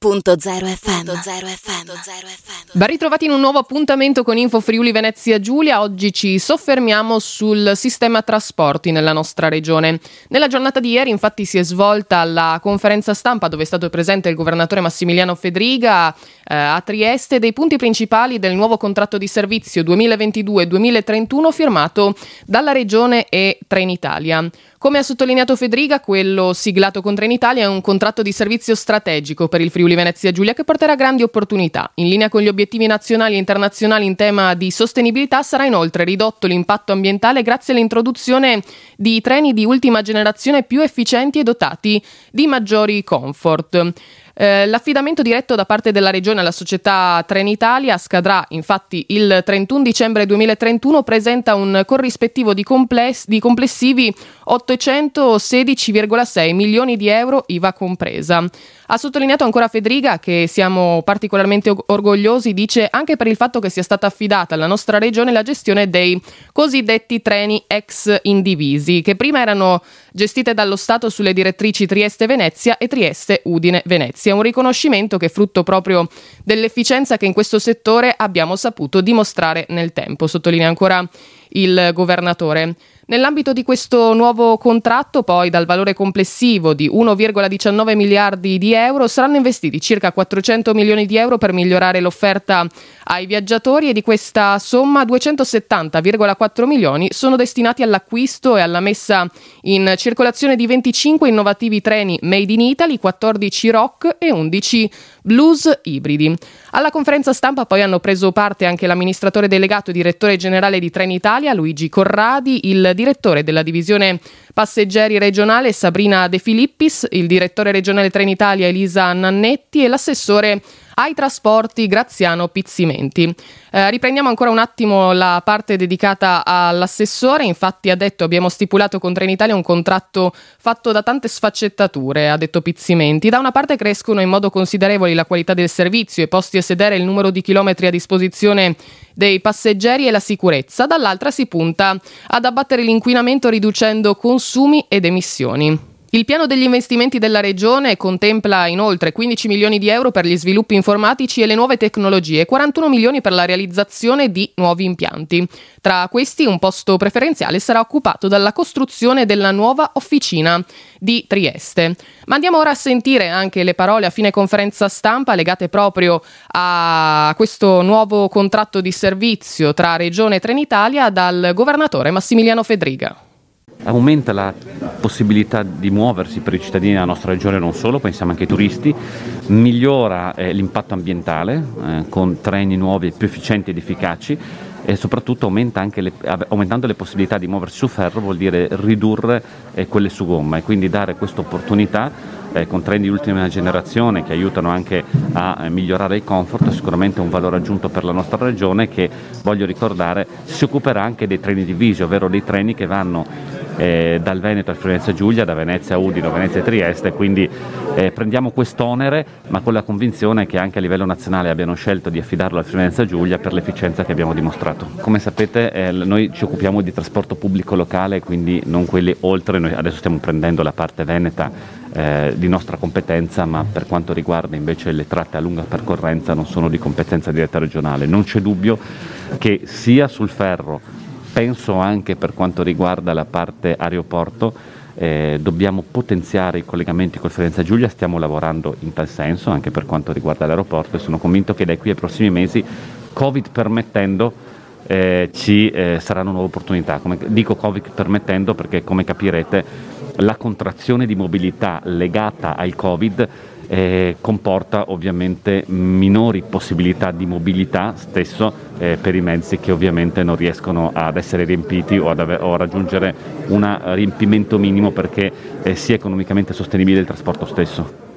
FM. Ben ritrovati in un nuovo appuntamento con Info Friuli Venezia Giulia. Oggi ci soffermiamo sul sistema trasporti nella nostra regione. Nella giornata di ieri, infatti, si è svolta la conferenza stampa dove è stato presente il governatore Massimiliano Fedriga eh, a Trieste dei punti principali del nuovo contratto di servizio 2022-2031 firmato dalla regione e Trenitalia. Come ha sottolineato Federica, quello siglato con Trenitalia è un contratto di servizio strategico per il Friuli Venezia Giulia che porterà grandi opportunità. In linea con gli obiettivi nazionali e internazionali in tema di sostenibilità sarà inoltre ridotto l'impatto ambientale grazie all'introduzione di treni di ultima generazione più efficienti e dotati di maggiori comfort. Eh, l'affidamento diretto da parte della Regione alla società Trenitalia scadrà infatti il 31 dicembre 2031, presenta un corrispettivo di, compless- di complessivi 816,6 milioni di euro IVA compresa. Ha sottolineato ancora Federica che siamo particolarmente orgogliosi, dice, anche per il fatto che sia stata affidata alla nostra regione la gestione dei cosiddetti treni ex indivisi, che prima erano gestite dallo Stato sulle direttrici Trieste-Venezia e Trieste-Udine-Venezia. Un riconoscimento che è frutto proprio dell'efficienza che in questo settore abbiamo saputo dimostrare nel tempo, sottolinea ancora il governatore. Nell'ambito di questo nuovo contratto, poi, dal valore complessivo di 1,19 miliardi di euro, saranno investiti circa 400 milioni di euro per migliorare l'offerta ai viaggiatori e di questa somma 270,4 milioni sono destinati all'acquisto e alla messa in circolazione di 25 innovativi treni made in Italy, 14 rock e 11 blues ibridi. Alla conferenza stampa poi hanno preso parte anche l'amministratore delegato e direttore generale di Trenitalia, Luigi Corradi, il direttore della divisione passeggeri regionale Sabrina De Filippis, il direttore regionale Trenitalia Elisa Nannetti e l'assessore ai trasporti Graziano Pizzimenti. Eh, riprendiamo ancora un attimo la parte dedicata all'assessore, infatti ha detto abbiamo stipulato con Trenitalia un contratto fatto da tante sfaccettature, ha detto Pizzimenti. Da una parte crescono in modo considerevole la qualità del servizio e posti a sedere il numero di chilometri a disposizione dei passeggeri e la sicurezza, dall'altra si punta ad abbattere l'inquinamento riducendo consumi ed emissioni. Il piano degli investimenti della Regione contempla inoltre 15 milioni di euro per gli sviluppi informatici e le nuove tecnologie e 41 milioni per la realizzazione di nuovi impianti. Tra questi un posto preferenziale sarà occupato dalla costruzione della nuova officina di Trieste. Ma andiamo ora a sentire anche le parole a fine conferenza stampa legate proprio a questo nuovo contratto di servizio tra Regione e Trenitalia dal governatore Massimiliano Fedriga aumenta la possibilità di muoversi per i cittadini della nostra regione non solo, pensiamo anche ai turisti, migliora eh, l'impatto ambientale eh, con treni nuovi più efficienti ed efficaci e soprattutto aumenta le, aumentando le possibilità di muoversi su ferro vuol dire ridurre eh, quelle su gomma e quindi dare questa opportunità eh, con treni di ultima generazione che aiutano anche a eh, migliorare il comfort, sicuramente un valore aggiunto per la nostra regione che voglio ricordare si occuperà anche dei treni divisi, ovvero dei treni che vanno eh, dal Veneto al Friulenza Giulia, da Venezia a Udine, Venezia a Trieste, quindi eh, prendiamo quest'onere ma con la convinzione che anche a livello nazionale abbiano scelto di affidarlo al Friulenza Giulia per l'efficienza che abbiamo dimostrato. Come sapete eh, noi ci occupiamo di trasporto pubblico locale, quindi non quelli oltre, noi adesso stiamo prendendo la parte veneta eh, di nostra competenza, ma per quanto riguarda invece le tratte a lunga percorrenza non sono di competenza diretta regionale. Non c'è dubbio che sia sul ferro penso anche per quanto riguarda la parte aeroporto, eh, dobbiamo potenziare i collegamenti con Firenze Giulia, stiamo lavorando in tal senso anche per quanto riguarda l'aeroporto e sono convinto che dai qui ai prossimi mesi, Covid permettendo, eh, ci eh, saranno nuove opportunità. Come, dico Covid permettendo perché come capirete la contrazione di mobilità legata al Covid eh, comporta ovviamente minori possibilità di mobilità stesso eh, per i mezzi che ovviamente non riescono ad essere riempiti o, ave- o a raggiungere un riempimento minimo perché eh, sia economicamente sostenibile il trasporto stesso.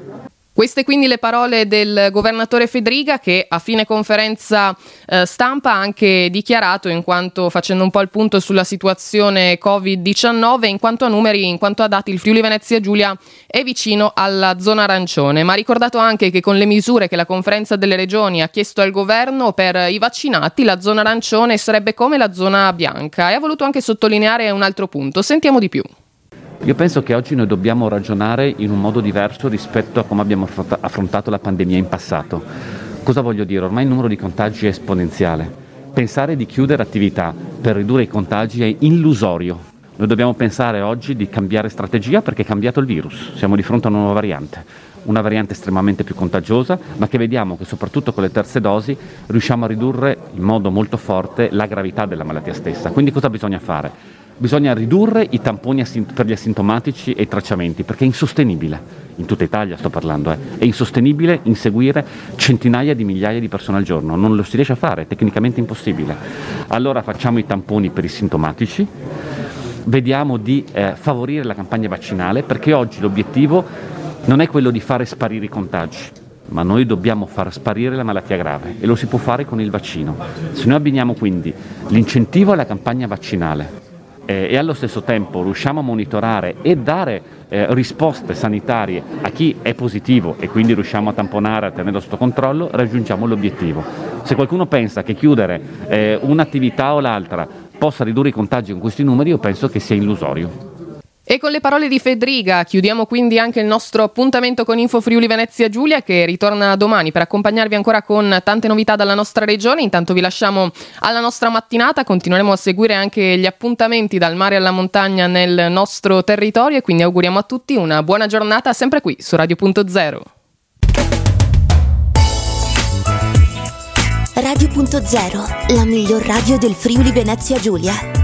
Queste quindi le parole del governatore Federica che a fine conferenza eh, stampa ha anche dichiarato, in quanto facendo un po' il punto sulla situazione Covid-19, in quanto a numeri, in quanto a dati, il Friuli Venezia Giulia è vicino alla zona arancione, ma ha ricordato anche che con le misure che la conferenza delle regioni ha chiesto al governo per i vaccinati, la zona arancione sarebbe come la zona bianca e ha voluto anche sottolineare un altro punto. Sentiamo di più. Io penso che oggi noi dobbiamo ragionare in un modo diverso rispetto a come abbiamo affrontato la pandemia in passato. Cosa voglio dire? Ormai il numero di contagi è esponenziale. Pensare di chiudere attività per ridurre i contagi è illusorio. Noi dobbiamo pensare oggi di cambiare strategia perché è cambiato il virus, siamo di fronte a una nuova variante, una variante estremamente più contagiosa, ma che vediamo che soprattutto con le terze dosi riusciamo a ridurre in modo molto forte la gravità della malattia stessa. Quindi cosa bisogna fare? Bisogna ridurre i tamponi per gli asintomatici e i tracciamenti perché è insostenibile, in tutta Italia sto parlando, eh. è insostenibile inseguire centinaia di migliaia di persone al giorno, non lo si riesce a fare, è tecnicamente impossibile. Allora facciamo i tamponi per i sintomatici, vediamo di eh, favorire la campagna vaccinale perché oggi l'obiettivo non è quello di fare sparire i contagi, ma noi dobbiamo far sparire la malattia grave e lo si può fare con il vaccino. Se noi abbiniamo quindi l'incentivo alla campagna vaccinale eh, e allo stesso tempo riusciamo a monitorare e dare eh, risposte sanitarie a chi è positivo e quindi riusciamo a tamponare, a tenerlo sotto controllo, raggiungiamo l'obiettivo. Se qualcuno pensa che chiudere eh, un'attività o l'altra possa ridurre i contagi con questi numeri, io penso che sia illusorio. E con le parole di Federica chiudiamo quindi anche il nostro appuntamento con Info Friuli Venezia Giulia che ritorna domani per accompagnarvi ancora con tante novità dalla nostra regione. Intanto vi lasciamo alla nostra mattinata, continueremo a seguire anche gli appuntamenti dal mare alla montagna nel nostro territorio e quindi auguriamo a tutti una buona giornata sempre qui su Radio.0. Radio.0, la miglior radio del Friuli Venezia Giulia.